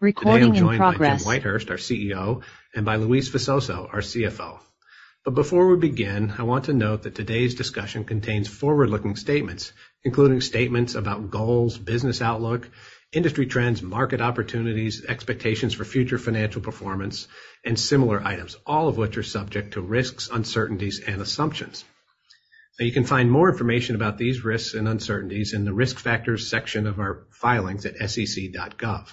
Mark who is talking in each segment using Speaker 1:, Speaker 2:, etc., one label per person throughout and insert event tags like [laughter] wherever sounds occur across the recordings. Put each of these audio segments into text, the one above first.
Speaker 1: Recording in progress.
Speaker 2: Today I'm joined by Jim Whitehurst, our CEO, and by Luis Visoso, our CFO. But before we begin, I want to note that today's discussion contains forward-looking statements, including statements about goals, business outlook, industry trends, market opportunities, expectations for future financial performance, and similar items, all of which are subject to risks, uncertainties, and assumptions. Now, you can find more information about these risks and uncertainties in the Risk Factors section of our filings at sec.gov.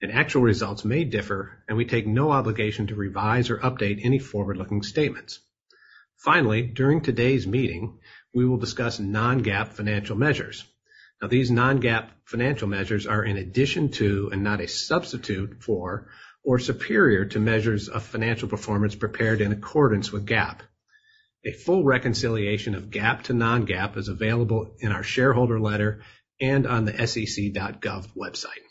Speaker 2: And actual results may differ, and we take no obligation to revise or update any forward-looking statements. Finally, during today's meeting, we will discuss non-GAAP financial measures. Now, these non-GAAP financial measures are in addition to, and not a substitute for, or superior to measures of financial performance prepared in accordance with GAAP. A full reconciliation of GAAP to non-GAAP is available in our shareholder letter and on the sec.gov website.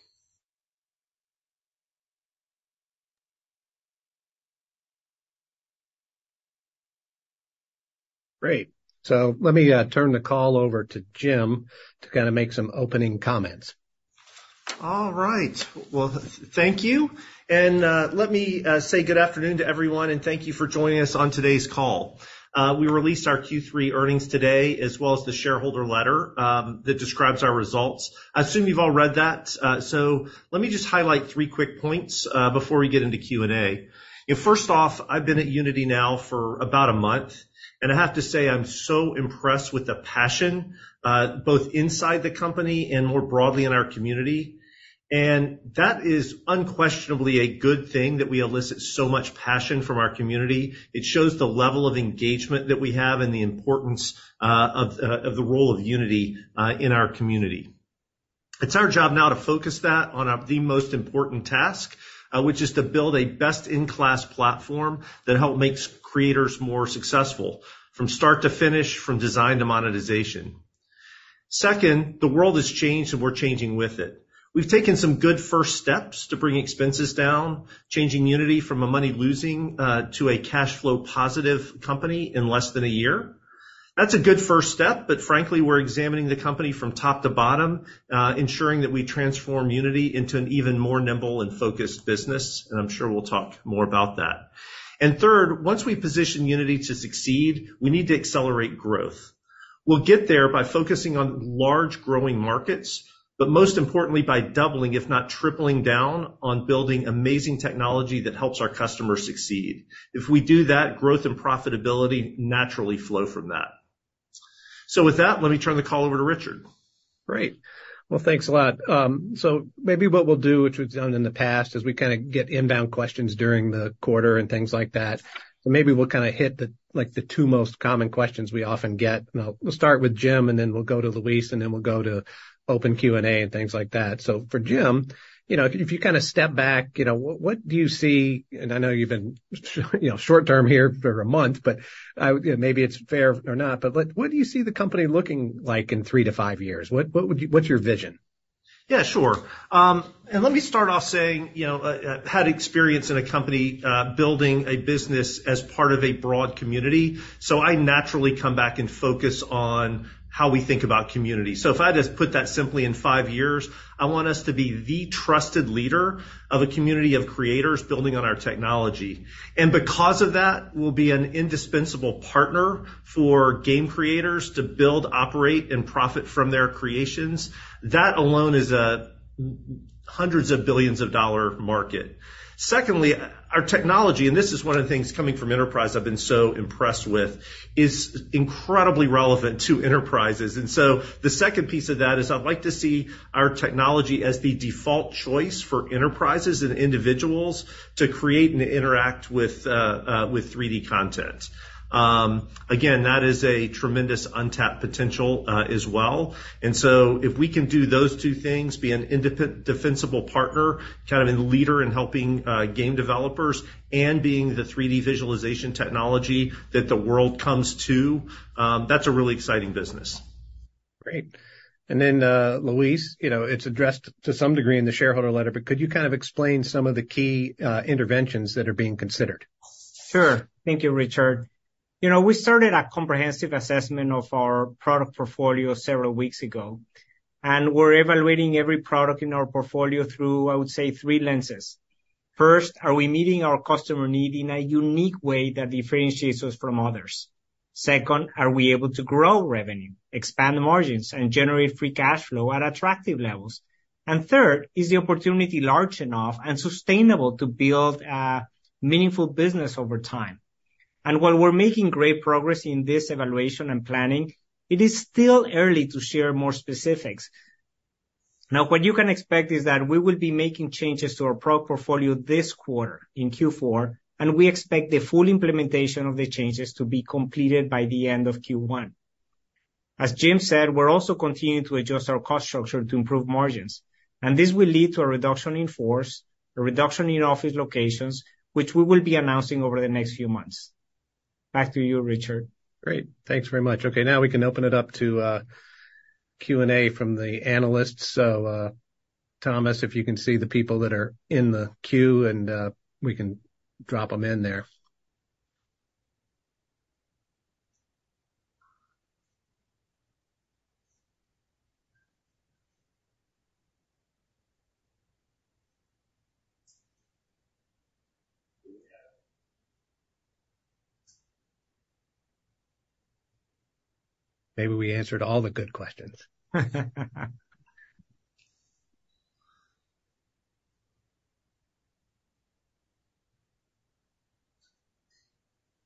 Speaker 2: Great. So let me uh, turn the call over to Jim to kind of make some opening comments.
Speaker 3: All right. Well, thank you. And uh, let me uh, say good afternoon to everyone, and thank you for joining us on today's call. We released our Q3 earnings today, as well as the shareholder letter um, that describes our results. I assume you've all read that. So let me just highlight three quick points before we get into Q&A. First off, I've been at Unity now for about a month, and I have to say I'm so impressed with the passion, uh, both inside the company and more broadly in our community. And that is unquestionably a good thing that we elicit so much passion from our community. It shows the level of engagement that we have and the importance uh, of uh, of, the role of Unity uh, in our community. It's our job now to focus that on the most important task, which is to build a best-in-class platform that helps make creators more successful from start to finish, from design to monetization. Second, the world has changed, and we're changing with it. We've taken some good first steps to bring expenses down, changing Unity from a money-losing uh to a cash flow positive company in less than a year. That's a good first step, but frankly, we're examining the company from top to bottom, uh, ensuring that we transform Unity into an even more nimble and focused business. And I'm sure we'll talk more about that. And third, once we position Unity to succeed, we need to accelerate growth. We'll get there by focusing on large growing markets, but most importantly, by doubling, if not tripling down on building amazing technology that helps our customers succeed. If we do that, growth and profitability naturally flow from that. So with that, let me turn the call over to Richard.
Speaker 2: Great. Well, thanks a lot. Um, so maybe what we'll do, which we've done in the past, is we kind of get inbound questions during the quarter and things like that. So maybe we'll kind of hit the, like the two most common questions we often get. We'll start with Jim, and then we'll go to Luis, and then we'll go to open Q&A and things like that. So for Jim, if you kind of step back, you know, what do you see? And I know you've been [laughs] you know, short-term here for a month, but I, you know, maybe it's fair or not, but what do you see the company looking like in three to five years? What what would you, what's your vision?
Speaker 3: Yeah, sure. Um and let me start off saying you know, I had experience in a company uh, building a business as part of a broad community. So I naturally come back and focus on how we think about community. So if I just put that simply in five years, I want us to be the trusted leader of a community of creators building on our technology. And because of that, we'll be an indispensable partner for game creators to build, operate, and profit from their creations. That alone is a hundreds of billions of dollar market. Secondly, our technology, and this is one of the things coming from enterprise I've been so impressed with, is incredibly relevant to enterprises. And so the second piece of that is I'd like to see our technology as the default choice for enterprises and individuals to create and interact with uh, uh, with 3D content. Again, that is a tremendous untapped potential as well. And so if we can do those two things, be an indispensable partner, kind of a leader in helping game developers, and being the 3D visualization technology that the world comes to, um, that's a really exciting business.
Speaker 2: Great. And then uh Luis, you know, it's addressed to some degree in the shareholder letter, but could you kind of explain some of the key uh interventions that are being considered?
Speaker 4: Sure. Thank you, Richard. You know, we started a comprehensive assessment of our product portfolio several weeks ago. and we're evaluating every product in our portfolio through, I would say, three lenses. First, are we meeting our customer need in a unique way that differentiates us from others? Second, are we able to grow revenue, expand margins, and generate free cash flow at attractive levels? And third, is the opportunity large enough and sustainable to build a meaningful business over time? And while we're making great progress in this evaluation and planning, it is still early to share more specifics. Now, what you can expect is that we will be making changes to our product portfolio this quarter in Q4, and we expect the full implementation of the changes to be completed by the end of Q1. As Jim said, we're also continuing to adjust our cost structure to improve margins, and this will lead to a reduction in force, a reduction in office locations, which we will be announcing over the next few months. Back to you, Richard.
Speaker 2: Great. Thanks very much. Okay, now we can open it up to uh, Q&A from the analysts. So, uh, Thomas, if you can see the people that are in the queue, and uh, we can drop them in there. Maybe we answered all the good questions. [laughs]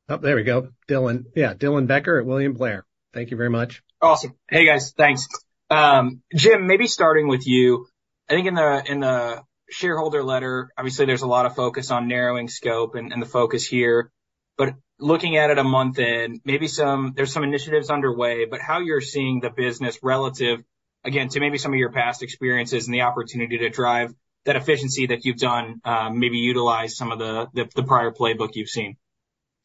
Speaker 2: Oh, there we go. Dylan. Yeah, Dylan Becker at William Blair. Thank you very much.
Speaker 1: Awesome. Hey, guys. Thanks. Um, Jim, maybe starting with you. I think in the shareholder letter, obviously, there's a lot of focus on narrowing scope and the focus here. But looking at it a month in, maybe some there's some initiatives underway, but how you're seeing the business relative, again, to maybe some of your past experiences and the opportunity to drive that efficiency that you've done, um, maybe utilize some of the prior playbook you've seen.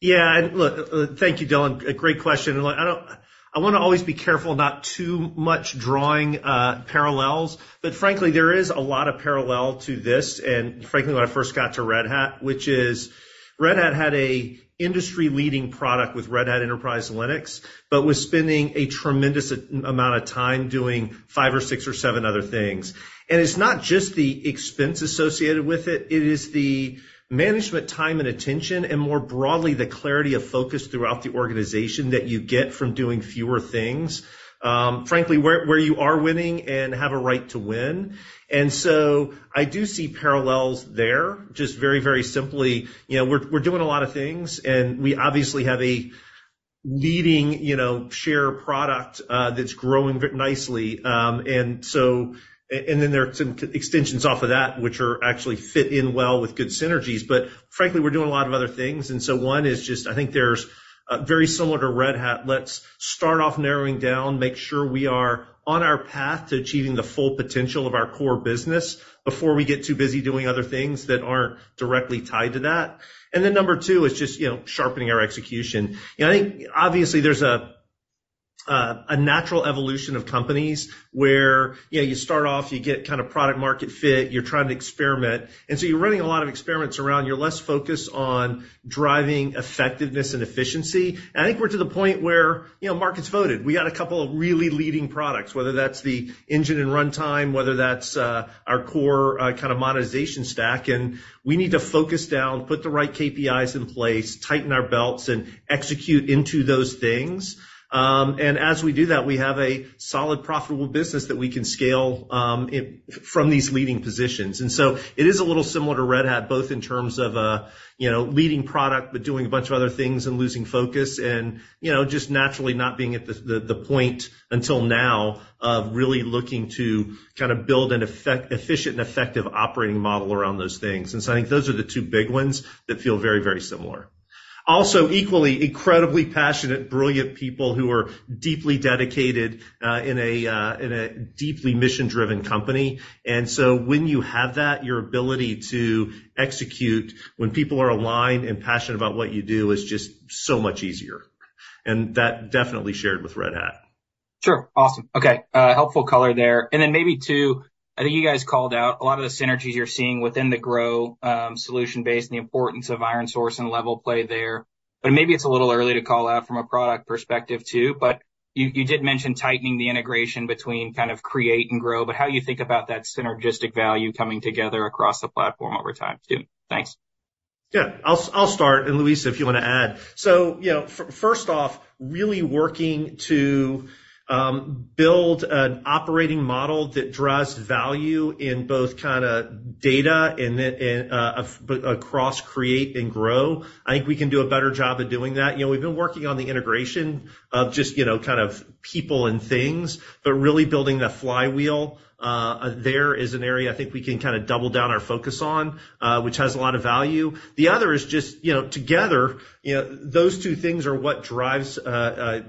Speaker 3: Yeah, look, uh, thank you, Dylan. A great question. Look, I don't, I wanna always be careful not too much drawing uh, parallels, but frankly, there is a lot of parallel to this, and frankly, when I first got to Red Hat, which is Red Hat had a industry-leading product with Red Hat Enterprise Linux, but was spending a tremendous amount of time doing five or six or seven other things. And it's not just the expense associated with it, it is the management time and attention, and more broadly, the clarity of focus throughout the organization that you get from doing fewer things. Um, frankly, where you are winning and have a right to win. And so I do see parallels there, just very, very simply, you know, we're we're doing a lot of things, and we obviously have a leading, you know, share product uh, that's growing nicely. Um and so, and then there are some extensions off of that, which are actually fit in well with good synergies. But frankly, we're doing a lot of other things. And so one is just, I think there's uh, very similar to Red Hat. Let's start off narrowing down, make sure we are on our path to achieving the full potential of our core business before we get too busy doing other things that aren't directly tied to that. And then number two is just, you know, sharpening our execution. You know, I think obviously there's a Uh, natural evolution of companies where, you know, you start off, you get kind of product market fit, you're trying to experiment, and so you're running a lot of experiments around. You're less focused on driving effectiveness and efficiency. And I think we're to the point where, you know, market's voted. We got a couple of really leading products, whether that's the engine and runtime, whether that's uh, our core uh, kind of monetization stack, and we need to focus down, put the right KPIs in place, tighten our belts, and execute into those things. And as we do that, we have a solid, profitable business that we can scale um, from these leading positions. And so it is a little similar to Red Hat, both in terms of a, you know, leading product, but doing a bunch of other things and losing focus and, you know, just naturally not being at the point until now of really looking to kind of build an efficient and effective operating model around those things. And so I think those are the two big ones that feel very, very similar. Also, equally, incredibly passionate, brilliant people who are deeply dedicated uh, uh, in a deeply mission-driven company. And so when you have that, your ability to execute when people are aligned and passionate about what you do is just so much easier. And that definitely shared with Red Hat.
Speaker 1: Sure. Awesome. Okay, uh, helpful color there. And then maybe, too, I think you guys called out a lot of the synergies you're seeing within the Grow um, solution base and the importance of ironSource and LevelPlay there. But maybe it's a little early to call out from a product perspective, too. But, you you did mention tightening the integration between kind of Create and Grow, but how you think about that synergistic value coming together across the platform over time too? Thanks.
Speaker 3: Yeah. I'll start, and Luisa, if you want to add. So you know, first off, really working to build an operating model that drives value in both kind of data and then uh, across Create and Grow. I think we can do a better job of doing that. You know, we've been working on the integration of just you know, kind of people and things, but really building the flywheel there is an area I think we can kind of double down our focus on, uh which has a lot of value. The other is just you know, together, you know, those two things are what drives uh uh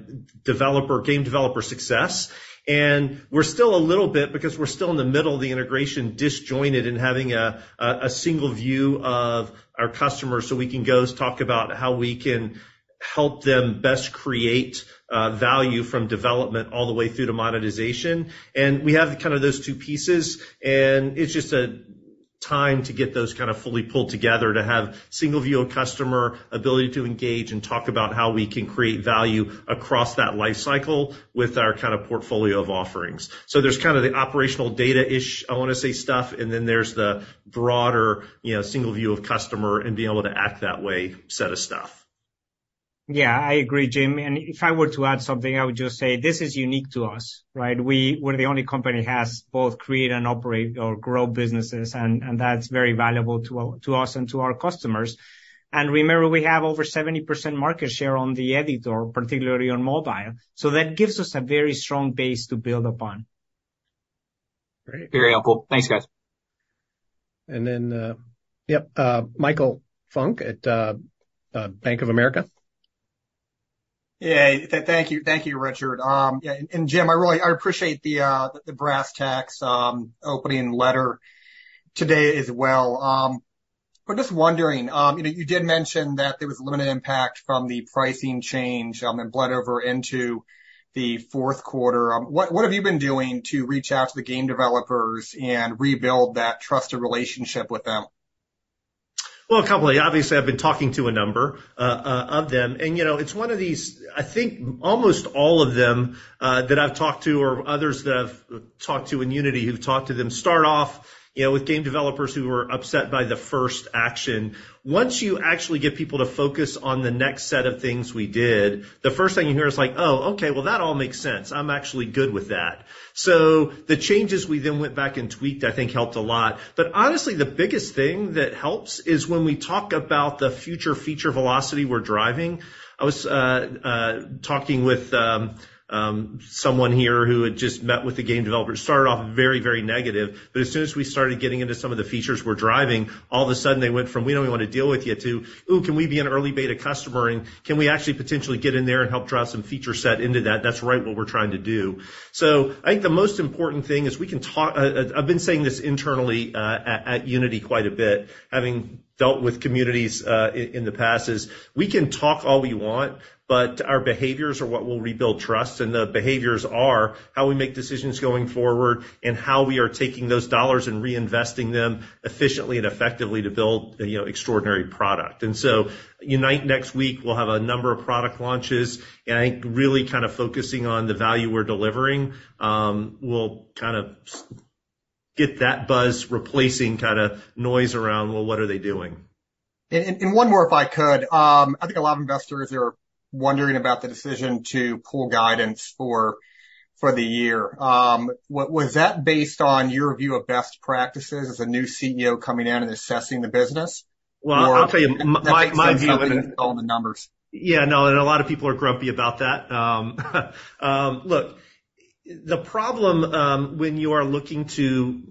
Speaker 3: developer, game developer success. And we're still a little bit, because we're still in the middle of the integration, disjointed in having a single view of our customers so we can go talk about how we can help them best create Uh, value from development all the way through to monetization. And we have kind of those two pieces, and it's just a time to get those kind of fully pulled together to have single view of customer ability to engage and talk about how we can create value across that lifecycle with our kind of portfolio of offerings. So there's kind of the operational data-ish, I want to say, stuff, and then there's the broader you know, single view of customer and being able to act that way set of stuff.
Speaker 4: Yeah, I agree, Jim. And if I were to add something, I would just say this is unique to us, right? We're the only company that has both Create and Operate or Grow businesses, and and that's very valuable to to us and to our customers. And remember, we have over 70% market share on the editor, particularly on mobile. So that gives us a very strong base to build upon.
Speaker 1: Great. Very helpful. Thanks, guys.
Speaker 2: And then, uh, yep, uh, Michael Funk at uh, uh Bank of America.
Speaker 5: Yeah. Thank you, Thank you, Richard. Um, and Jim, I really, I appreciate the uh, the brass tacks um, opening letter today as well. Um, but just wondering, um, you know, you did mention that there was a limited impact from the pricing change um, and bled over into the fourth quarter. Um, what, what have you been doing to reach out to the game developers and rebuild that trusted relationship with them?
Speaker 3: Well, a couple of. Obviously, I've been talking to a number of them. And you know, it's one of these, I think almost all of them uh, that I've talked to or others that I've talked to in Unity who've talked to them start off with game developers who were upset by the first action. Once you actually get people to focus on the next set of things we did, the first thing you hear is like, "Oh, okay, well, that all makes sense. I'm actually good with that." So the changes we then went back and tweaked, I think, helped a lot. But honestly, the biggest thing that helps is when we talk about the future feature velocity we're driving. I was uh, uh, talking with um, Um, someone here who had just met with the game developers. Started off very, very negative, but as soon as we started getting into some of the features we're driving, all of a sudden they went from, "We don't even want to deal with you," to, "Ooh, can we be an early beta customer, and can we actually potentially get in there and help drive some feature set into that?" That's right what we're trying to do. So I think the most important thing is we can talk. Uh, uh, I've been saying this internally uh, at Unity quite a bit, having dealt with communities in the past, is we can talk all we want, but our behaviors are what will rebuild trust. And the behaviors are how we make decisions going forward and how we are taking those dollars and reinvesting them efficiently and effectively to build you know, extraordinary product. And so Unite next week, we'll have a number of product launches. And I think really kind of focusing on the value we're delivering um, will kind of get that buzz replacing kind of noise around, "Well, what are they doing?"
Speaker 5: And one more, if I could. Um, I think a lot of investors are wondering about the decision to pull guidance for for the year. Um was that based on your view of best practices as a new CEO coming in and assessing the business?
Speaker 3: Well, I'll tell you my view.
Speaker 5: On the numbers.
Speaker 3: Yeah. No, and a lot of people are grumpy about that. Um [laughs] look, the problem um when you are looking to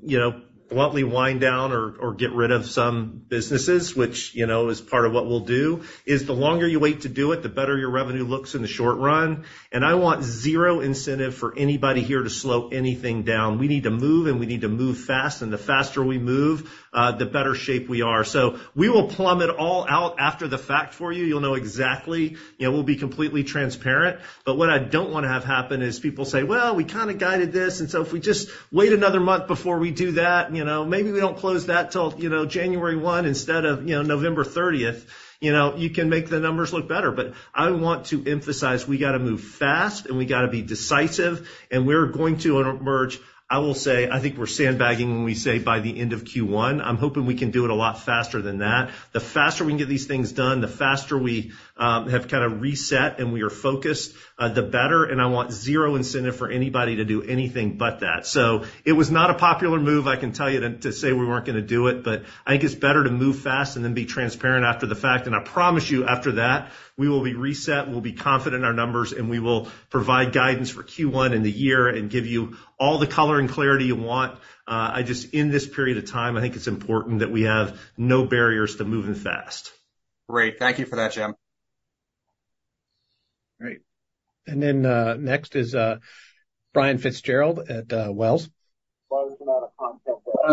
Speaker 3: bluntly wind down or or get rid of some businesses, which you know, is part of what we'll do, is the longer you wait to do it, the better your revenue looks in the short run. And I want zero incentive for anybody here to slow anything down. We need to move, and we need to move fast. And the faster we move, Uh, the better shape we are. So we will plumb it all out after the fact for you. You'll know exactly. You know, we'll be completely transparent. But what I don't want to have happen is people say, "Well, we kind of guided this. And so if we just wait another month before we do that, you know, maybe we don't close that till you know, January 1 instead of you know, November 30th." you know, you can make the numbers look better. But I want to emphasize we got to move fast and we got to be decisive, and we're going to emerge I will say, I think we're sandbagging when we say by the end of Q1. I'm hoping we can do it a lot faster than that. The faster we can get these things done, the faster we um, have kind of reset and we are focused, uh, the better. And I want zero incentive for anybody to do anything but that. So it was not a popular move, I can tell you, to say we weren't going to do it. But I think it's better to move fast and then be transparent after the fact. And I promise you, after that, we will be reset, we'll be confident in our numbers, and we will provide guidance for Q1 in the year and give you all the color and clarity you want. Uh, I just, in this period of time, I think it's important that we have no barriers to moving fast.
Speaker 5: Great. Thank you for that, Jim.
Speaker 2: Great. And then uh, next is uh, Brian Fitzgerald at Wells.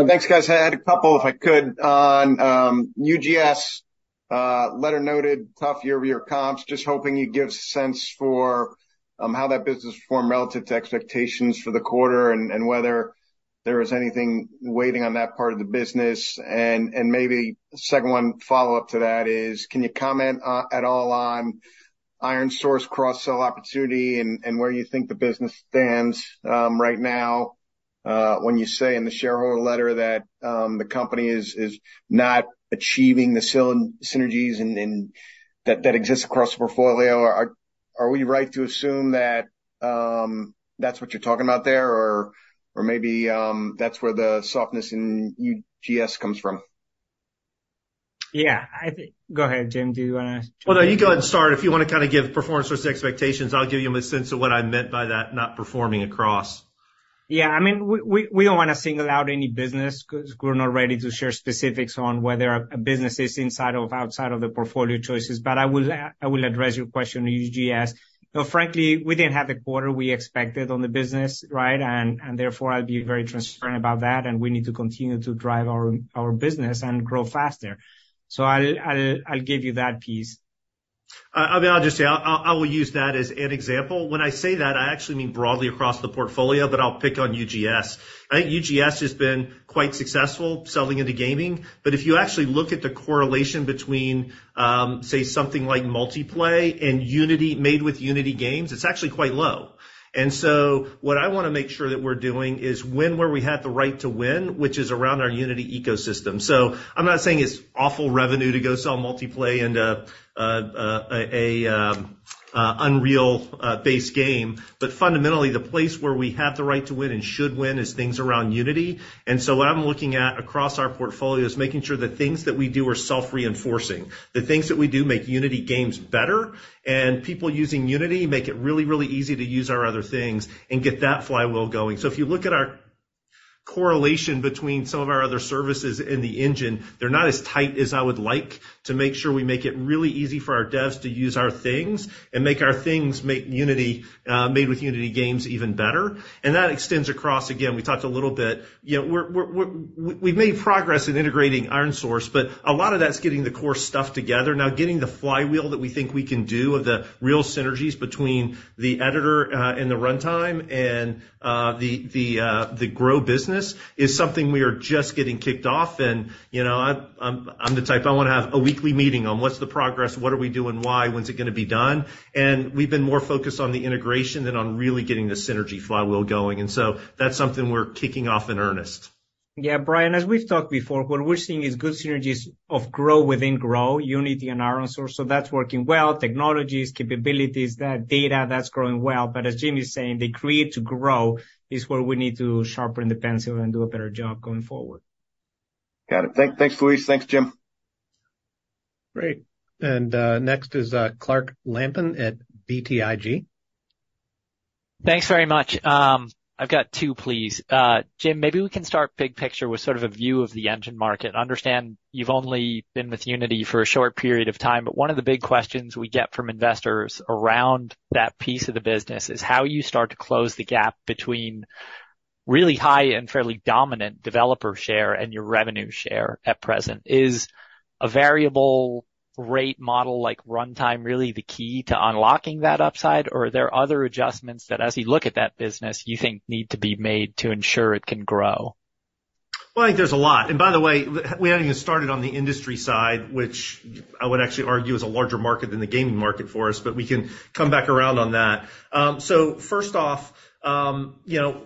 Speaker 6: Thanks, guys. I had a couple, if I could, on um, UGS. Letter noted tough year-over-year comps. Just hoping you give a sense for Um, how that business performed relative to expectations for the quarter and whether there was anything waiting on that part of the business. And and maybe second one follow-up to that is, can you comment uh, at all on ironSource cross-sell opportunity and where you think the business stands um, right now uh, when you say in the shareholder letter that um, the company is not achieving the synergies and that exist across the portfolio? Are we right to assume that um that's what you're talking about there, or or maybe um that's where the softness in UGS comes from?
Speaker 4: Yeah. I think... Go ahead, Jim. Do you want to?
Speaker 3: Well, no, you go ahead and start. If you want to kind of give performance versus expectations, I'll give you a sense of what I meant by that not performing across.
Speaker 4: Yeah. I mean, we don't want to single out any business because we're not ready to share specifics on whether a business is inside or outside of the portfolio choices. But I will I will address your question on UGS. Frankly, we didn't have the quarter we expected on the business, right? And and therefore, I'll be very transparent about that. And we need to continue to drive our our business and grow faster. So I'll I'll I'll give you that piece.
Speaker 3: I mean, I'll just say I will use that as an example. When I say that, I actually mean broadly across the portfolio, but I'll pick on UGS. I think UGS has been quite successful selling into gaming. But if you actually look at the correlation between, um, say, something like Multiplay and Unity made with Unity games, it's actually quite low. And so what I want to make sure that we're doing is win where we have the right to win, which is around our Unity ecosystem. So I'm not saying it's awful revenue to go sell Multiplay into an um, uh, Unreal-based uh, game. But fundamentally, the place where we have the right to win and should win is things around Unity. And so what I'm looking at across our portfolio is making sure the things that we do are self-reinforcing. The things that we do make Unity games better. And people using Unity make it really, really easy to use our other things and get that flywheel going. So if you look at our correlation between some of our other services in the engine, they're not as tight as I would like to make sure we make it really easy for our devs to use our things and make our things make Unity, uh, made with Unity games even better. And that extends across, again, we talked a little bit. You know, We've made progress in integrating ironSource, but a lot of that's getting the core stuff together. Now, getting the flywheel that we think we can do of the real synergies between the editor and the runtime and uh, the the, the grow business is something we are just getting kicked off. And you know, I, I'm, I'm the type I want to have a weekly meeting on what's the progress, what are we doing, why, when's it going to be done. And we've been more focused on the integration than on really getting the synergy flywheel going. And so that's something we're kicking off in earnest.
Speaker 4: Yeah, Brian, as we've talked before, what we're seeing is good synergies of grow within grow, Unity and ironSource. So that's working well. Technologies, capabilities, that data, that's growing well. But as Jim is saying, the create to grow is where we need to sharpen the pencil and do a better job going forward.
Speaker 6: Got it. Thanks, Luis. Thanks, Jim.
Speaker 2: Great. And uh, next is uh, Clark Lampen at BTIG.
Speaker 7: Thanks very much. Um, I've got two, please. Uh Jim, maybe we can start big picture with sort of a view of the engine market. Understand you've only been with Unity for a short period of time, but one of the big questions we get from investors around that piece of the business is how you start to close the gap between really high and fairly dominant developer share and your revenue share at present. Is a variable rate model like runtime really the key to unlocking that upside, or are there other adjustments that, as you look at that business, you think need to be made to ensure it can grow?
Speaker 3: Well, I think there's a lot. And by the way, we haven't even started on the industry side, which I would actually argue is a larger market than the gaming market for us, but we can come back around on that. Um, so first off, um, you know,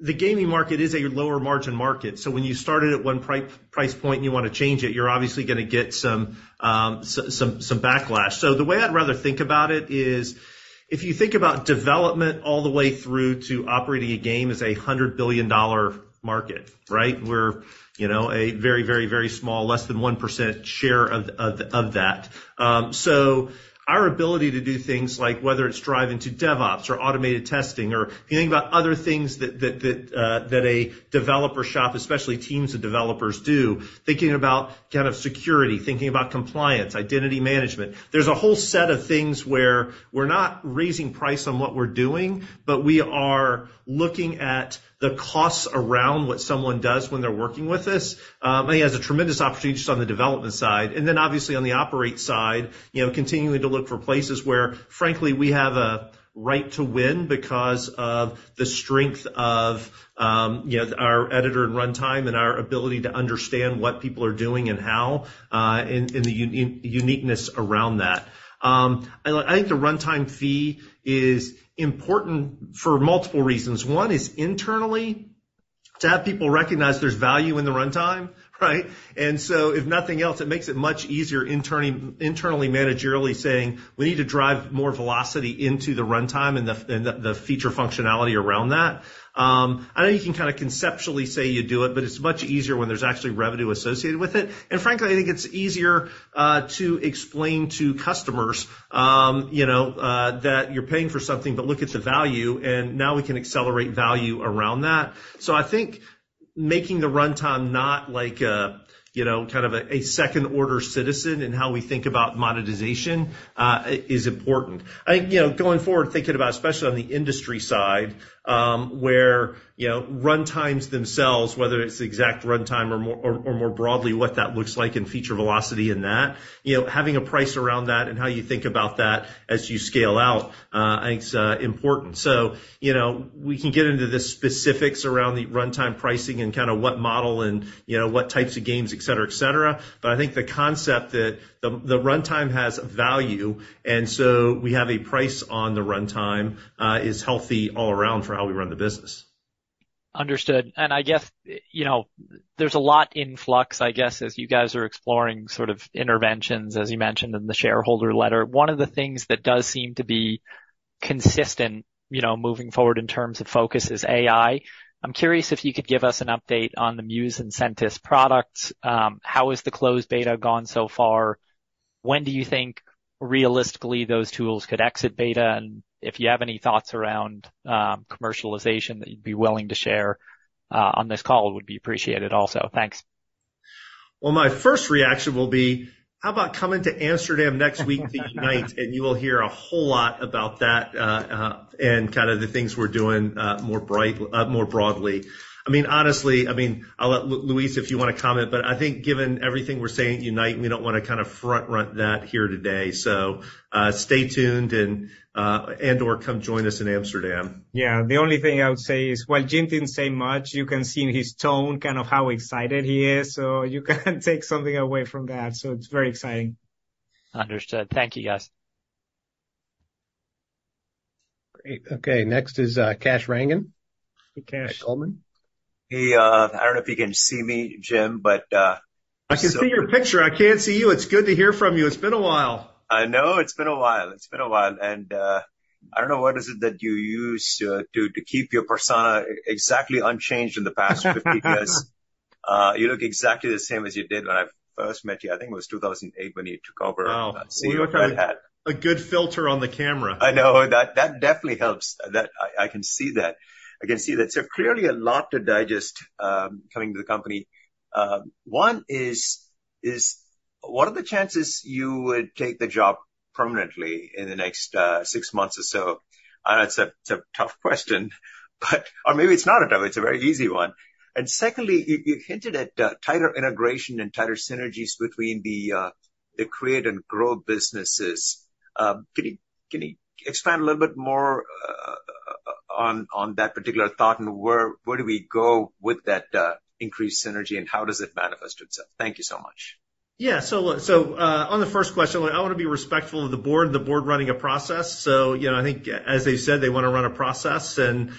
Speaker 3: the gaming market is a lower margin market. So when you started at one price point and you want to change it, you're obviously going to get some um some some backlash. So the way I'd rather think about it is if you think about development all the way through to operating a game as a $100 billion market, right? We're, you know, a very, very, very small, less than 1% share of, of, of that. Um so our ability to do things like whether it's driving to DevOps or automated testing or if you think about other things that that that, uh, that a developer shop, especially teams of developers do, thinking about kind of security, thinking about compliance, identity management, there's a whole set of things where we're not raising price on what we're doing, but we are looking at the costs around what someone does when they're working with us. I think has a tremendous opportunity just on the development side. And then obviously on the operate side, you know, continuing to look for places where, frankly, we have a right to win because of the strength of, um, you know, our editor and runtime and our ability to understand what people are doing and how, uh, the uniqueness around that. Um, I, I think the runtime fee is important for multiple reasons. One is internally to have people recognize there's value in the runtime, [laughs] right? And so if nothing else, it makes it much easier internally, managerially saying we need to drive more velocity into the runtime and the feature functionality around that. Um, I know you can kind of conceptually say you do it, but it's much easier when there's actually revenue associated with it. And frankly, I think it's easier uh, to explain to customers, um, you know, uh, that you're paying for something, but look at the value, and now we can accelerate value around that. So I think making the runtime not like a, you know, kind of a second-order citizen in how we think about monetization uh, is important. I think, you know, going forward, thinking about especially on the industry side, where, you know, runtimes themselves, whether it's the exact runtime or more or more broadly what that looks like in feature velocity in that, you know, having a price around that and how you think about that as you scale out, uh I think is important. So, you know, we can get into the specifics around the runtime pricing and kind of what model and, you know, what types of games, et cetera, et cetera. But I think the concept that the runtime has value and so we have a price on the runtime uh, is healthy all around for how we run the business.
Speaker 7: Understood. And I guess, you know, there's a lot in flux, I guess, as you guys are exploring sort of interventions, as you mentioned in the shareholder letter. One of the things that does seem to be consistent, you know, moving forward in terms of focus is AI. I'm curious if you could give us an update on the Muse and Sentis products. Um, how has the closed beta gone so far? When do you think realistically those tools could exit beta? And if you have any thoughts around um, commercialization that you'd be willing to share uh, on this call, would be appreciated also. Thanks.
Speaker 3: Well, my first reaction will be, how about coming to Amsterdam next week to Unite, and you will hear a whole lot about that uh, uh, and kind of the things we're doing more broadly. I mean, honestly, I mean, I'll let Luis, if you want to comment, but I think given everything we're saying at Unite, we don't want to kind of front-run that here today. So uh, stay tuned and/or uh, come join us in Amsterdam.
Speaker 4: Yeah. The only thing I would say is, while Jim didn't say much, you can see in his tone kind of how excited he is. So you [laughs] can't take something away from that. So it's very exciting.
Speaker 7: Understood. Thank you, guys.
Speaker 2: Great. Okay. Next is uh, Kash Rangan.
Speaker 4: Hey, Kash.
Speaker 8: Hey, I don't know if you can see me, Jim, but.
Speaker 3: Uh I can see your picture. I can't see you. It's good to hear from you. It's been a while.
Speaker 8: I know. It's been a while. It's been a while. And uh I don't know what is it that you use uh to keep your persona exactly unchanged in the past 50 [laughs] years. Uh you look exactly the same as you did when I first met you. I think it was 2008 when you took over CEO of Red Hat.
Speaker 3: A good filter on the camera.
Speaker 8: I know. That that definitely helps. That I can see that. I can see that. So clearly a lot to digest um coming to the company. One is, is what are the chances you would take the job permanently in the next six months or so? I know it's a tough question, [laughs] but or maybe it's not a tough. It's a very easy one. And secondly, you hinted at tighter integration and tighter synergies between the uh the Create and Grow businesses. Um can you can you expand a little bit more on that particular thought and where do we go with that uh, increased synergy, and how does it manifest itself? Thank you so much.
Speaker 3: Yeah. So so uh, on the first question, I want to be respectful of the board, the board running a process. So you know, I think, as they said, they want to run a process. And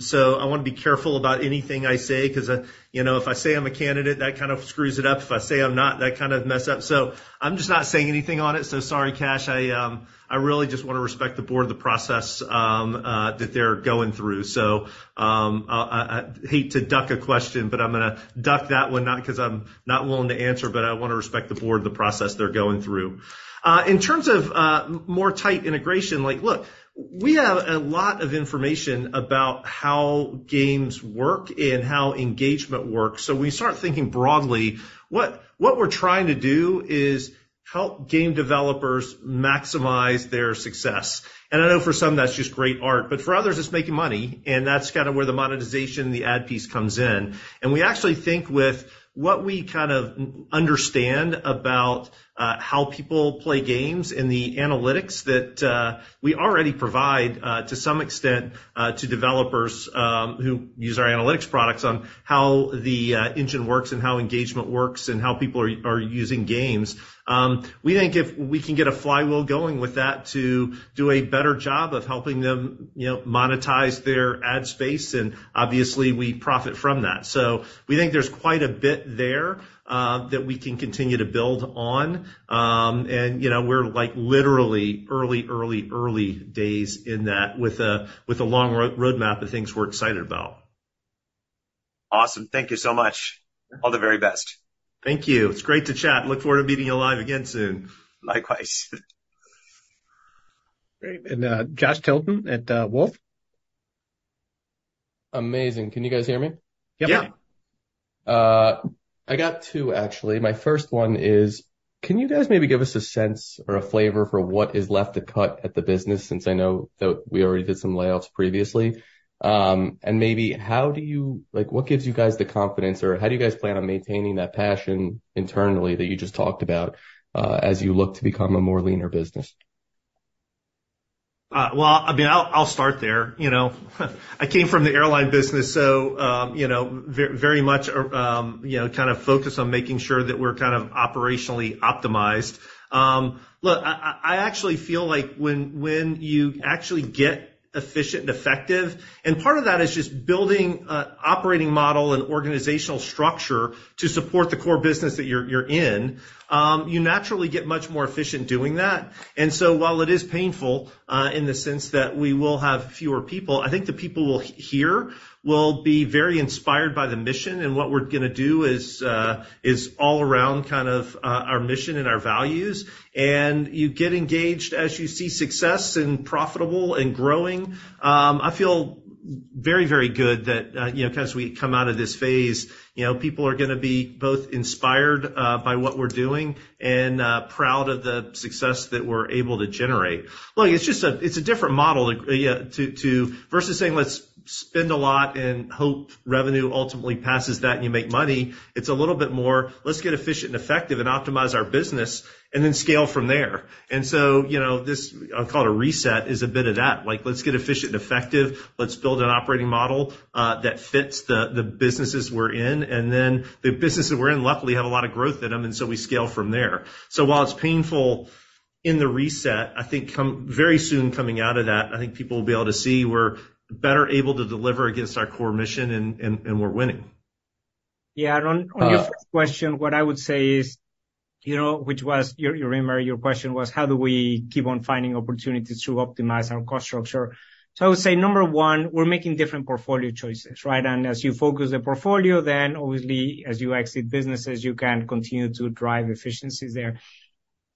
Speaker 3: so I want to be careful about anything I say because uh, you know, if I say I'm a candidate, that kind of screws it up. If I say I'm not, that kind of messes up. So I'm just not saying anything on it. So sorry, Kash. I um, I really just want to respect the board, the process um, uh, that they're going through. So um, I I hate to duck a question, but I'm going to duck that one, not because I'm not willing to answer, but I want to respect the board, the process they're going through. Uh, in terms of uh, more tight integration, like, look, we have a lot of information about how games work and how engagement works. So when we start thinking broadly, what we're trying to do is help game developers maximize their success. And I know for some, that's just great art, but for others, it's making money. And that's kind of where the monetization, the ad piece comes in. And we actually think with what we kind of understand about how people play games and the analytics that uh, we already provide uh, to some extent uh to developers um, who use our analytics products on how the engine works and how engagement works and how people are are using games. Um, we think if we can get a flywheel going with that to do a better job of helping them you know, monetize their ad space, and obviously, we profit from that. So we think there's quite a bit there Uh, that we can continue to build on. Um, and you know, we're like literally early, early, early days in that with a long roadmap of things we're excited about.
Speaker 8: Awesome. Thank you so much. All the very best.
Speaker 3: Thank you. It's great to chat. Look forward to meeting you live again soon.
Speaker 8: Likewise. [laughs]
Speaker 2: Great. And uh, Josh Tilton at uh, Wolfe.
Speaker 9: Amazing. Can you guys hear me?
Speaker 3: Yep.
Speaker 9: Yeah. I got two, actually. My first one is, can you guys maybe give us a sense or a flavor for what is left to cut at the business since I know that we already did some layoffs previously? Um and maybe how do you Like, what gives you guys the confidence, or how do you guys plan on maintaining that passion internally that you just talked about uh as you look to become a more leaner business?
Speaker 3: Well, I mean, I'll I'll start there. You know, [laughs] I came from the airline business, so um, you know, very very much um, you know, kind of focused on making sure that we're kind of operationally optimized. Um, Look, I actually feel like when when you actually get efficient and effective, and part of that is just building an operating model and organizational structure to support the core business that you're in, um, you naturally get much more efficient doing that. And so while it is painful uh, in the sense that we will have fewer people, I think the people here will be very inspired by the mission. And what we're going to do is uh, is all around kind of uh, our mission and our values. And you get engaged as you see success and profitable and growing. Um, I feel very, very good that uh, you know as we come out of this phase, people are going to be both inspired uh, by what we're doing and uh, proud of the success that we're able to generate. Look, it's just a it's a different model uh, to to versus saying, "Let's spend a lot and hope revenue ultimately passes that and you make money." It's a little bit more, "Let's get efficient and effective and optimize our business and then scale from there." And so you know, this, I'll call it a reset, is a bit of that. Like, let's get efficient and effective. Let's build an operating model that fits the, the businesses we're in. And then the businesses we're in, luckily, have a lot of growth in them. And so we scale from there. So while it's painful in the reset, I think come very soon coming out of that, I think people will be able to see we're better able to deliver against our core mission and and, and we're winning.
Speaker 4: Yeah. On your uh, first question, what I would say is, you know, which was you remember your question was, how do we keep on finding opportunities to optimize our cost structure? So I would say, number one, we're making different portfolio choices, right? And as you focus the portfolio, then obviously, as you exit businesses, you can continue to drive efficiencies there.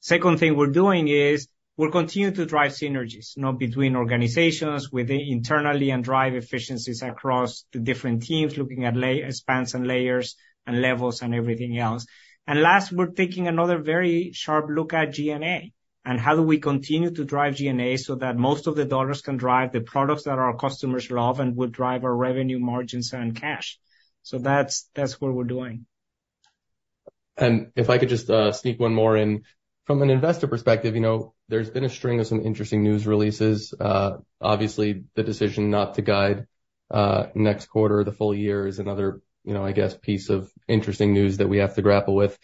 Speaker 4: Second thing we're doing is we're continuing to drive synergies not between organizations within internally and drive efficiencies across the different teams, looking at spans and layers and levels and everything else. And last, we're taking another very sharp look at G&A. And how do we continue to drive G&A so that most of the dollars can drive the products that our customers love and will drive our revenue margins and cash? So that's that's what we're doing.
Speaker 9: And if I could just sneak one more in, from an investor perspective, you know, there's been a string of some interesting news releases. Uh obviously, the decision not to guide uh next quarter, the full year, is another you know, I guess, piece of interesting news that we have to grapple with.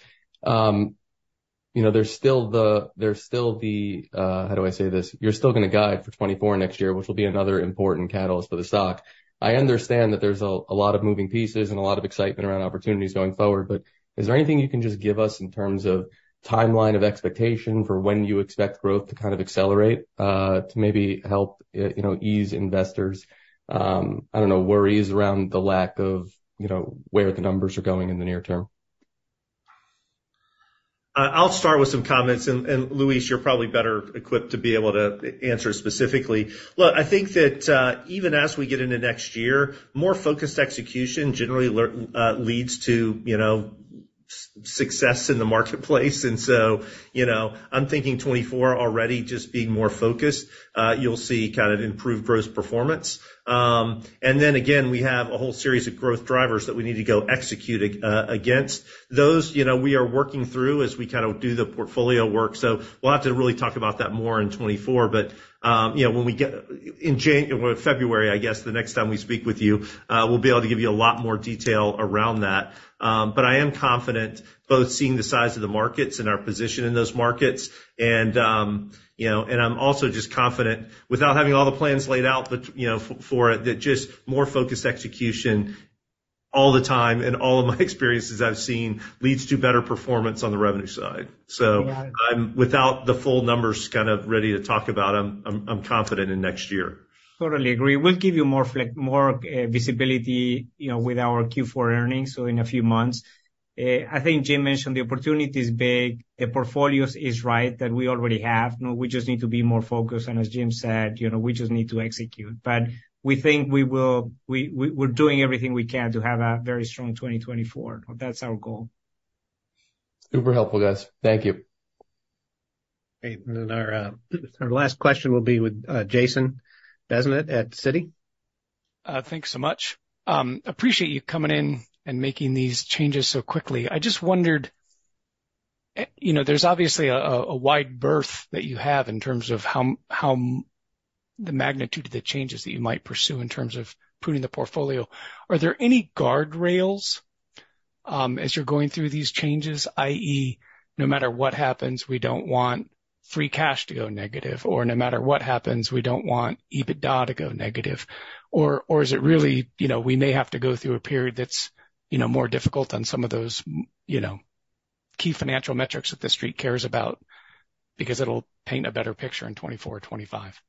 Speaker 9: You know, there's still the, there's still the, uh how do I say this? You're still gonna guide for 2024 next year, which will be another important catalyst for the stock. I understand that there's a lot of moving pieces and a lot of excitement around opportunities going forward, but is there anything you can just give us in terms of timeline of expectation for when you expect growth to kind of accelerate, uh, to maybe help, you know, ease investors', um I don't know, worries around the lack of, you know, where the numbers are going in the near term?
Speaker 3: Uh, I'll start with some comments, and Luis, you're probably better equipped to be able to answer specifically. Look, I think that uh, even as we get into next year, more focused execution generally uh, leads to, you know, success in the marketplace. And so, you know, I'm thinking 2024 already just being more focused, uh, you'll see kind of improved growth performance. Um and then again, we have a whole series of growth drivers that we need to go execute against. Those, you know, we are working through as we kind of do the portfolio work. So we'll have to really talk about that more in 2024. But, um you know, when we get in January, February, I guess, the next time we speak with you, uh we'll be able to give you a lot more detail around that. Um but I am confident both seeing the size of the markets and our position in those markets, and, um, you know, and I'm also just confident, without having all the plans laid out, but, you know, for it, that just more focused execution all the time, and all of my [laughs] experiences I've seen, leads to better performance on the revenue side. So I'm without the full numbers kind of ready to talk about I'm I'm confident in next year.
Speaker 4: Totally agree. We'll give you more uh, visibility, you know, with our Q4 earnings, so in a few months. I think Jim mentioned the opportunity is big, the portfolios is right, that we already have. You know, we just need to be more focused, and as Jim said, you know, we just need to execute. But we think we will. We're doing everything we can to have a very strong 2024. That's our goal.
Speaker 9: Super helpful, guys. Thank you.
Speaker 2: Great. And then [clears throat] our last question will be with Jason Bazinet at Citi.
Speaker 10: Uh, thanks so much. Um appreciate you coming in and making these changes so quickly. I just wondered, you know, there's obviously a wide berth that you have in terms of how how the magnitude of the changes that you might pursue in terms of pruning the portfolio. Are there any guardrails um, as you're going through these changes, i.e., no matter what happens, we don't want free cash to go negative, or no matter what happens, we don't want EBITDA to go negative? Or or is it really, you know, we may have to go through a period that's, you know, more difficult on some of those, you know, key financial metrics that the Street cares about, because it'll paint a better picture in 2024 or 2025?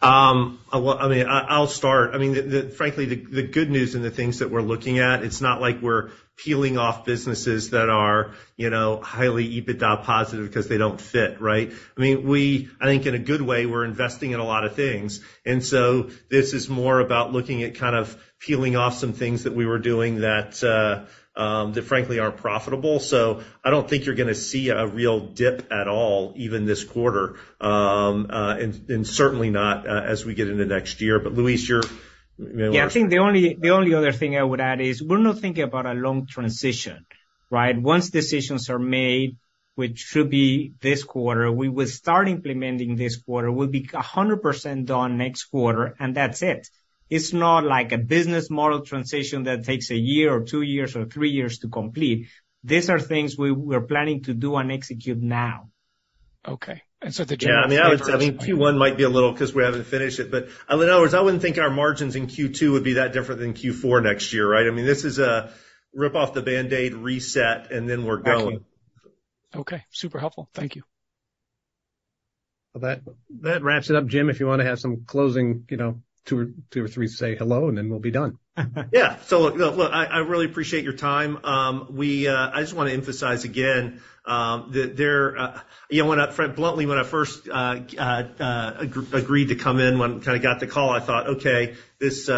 Speaker 3: Um, well, I mean, I'll start. I mean, frankly, the the good news and the things that we're looking at, it's not like we're peeling off businesses that are, you know, highly EBITDA positive because they don't fit, right? I mean, we, I think in a good way, we're investing in a lot of things. And so this is more about looking at kind of peeling off some things that we were doing that uh um that frankly aren't profitable. So I don't think you're gonna see a real dip at all, even this quarter, Um uh and and certainly not as we get into next year. But Luis, you're-
Speaker 4: Yeah, I think the only, the only other thing I would add is, we're not thinking about a long transition, right? Once decisions are made, which should be this quarter, we will start implementing this quarter. We'll be 100% done next quarter, and that's it. It's not like a business model transition that takes a year or two years or three years to complete. These are things we're planning to do and execute now.
Speaker 10: Okay. And so the-
Speaker 3: Yeah, I mean, I would, I mean, Q1 might be a little because we haven't finished it, but uh, in other words, I wouldn't think our margins in Q2 would be that different than Q4 next year, right? I mean, this is a rip off the Band-Aid, reset, and then we're going.
Speaker 10: Okay, super helpful. Thank you.
Speaker 2: Well, that wraps it up. Jim, if you want to have some closing, you know, two or two or three to say hello, and then we'll be done. [laughs]
Speaker 3: Yeah. So look, look, I really appreciate your time. Um, we. Uh, I just want to emphasize again um, that there, uh, you know, when I bluntly, when I first uh, agreed to come in, when kind of got the call, I thought, okay, this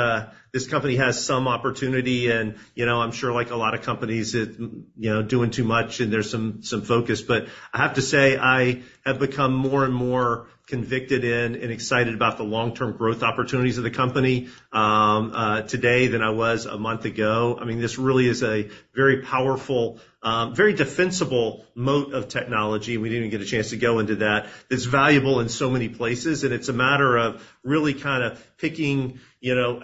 Speaker 3: this company has some opportunity, and, you know, I'm sure like a lot of companies, it, you know, doing too much and there's some some focus. But I have to say, I have become more and more convicted in and excited about the long-term growth opportunities of the company um, uh, today than I was a month ago. I mean, this really is a very powerful, um, very defensible moat of technology. We didn't even get a chance to go into that. It's valuable in so many places, and it's a matter of really kind of picking, you know,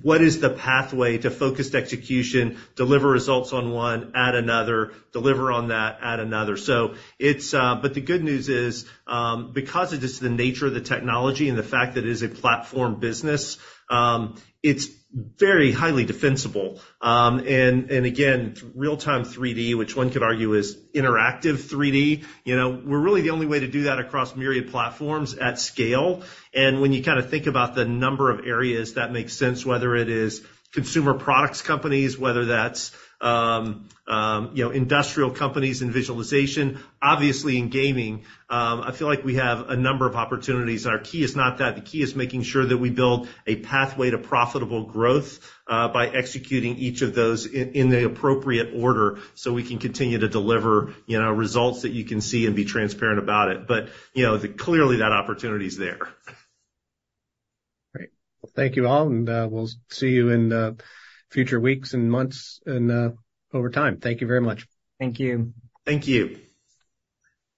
Speaker 3: what is the pathway to focused execution, deliver results on one, add another, deliver on that, add another. So it's, but the good news is, um because it is the nature of the technology and the fact that it is a platform business, um it's very highly defensible. Um, and and again, real-time 3D, which one could argue is interactive 3D, you know, we're really the only way to do that across myriad platforms at scale. And when you kind of think about the number of areas that makes sense, whether it is consumer products companies, whether that's, Um, um, you know, industrial companies in visualization, obviously in gaming, Um, I feel like we have a number of opportunities. Our key is not that. The key is making sure that we build a pathway to profitable growth, uh, by executing each of those in the appropriate order so we can continue to deliver, you know, results that you can see and be transparent about it. But, you know, clearly that opportunity is there.
Speaker 2: Great. Well, thank you all. And uh, we'll see you in uh, future weeks and months and uh, over time. Thank you very much.
Speaker 4: Thank you.
Speaker 3: Thank you.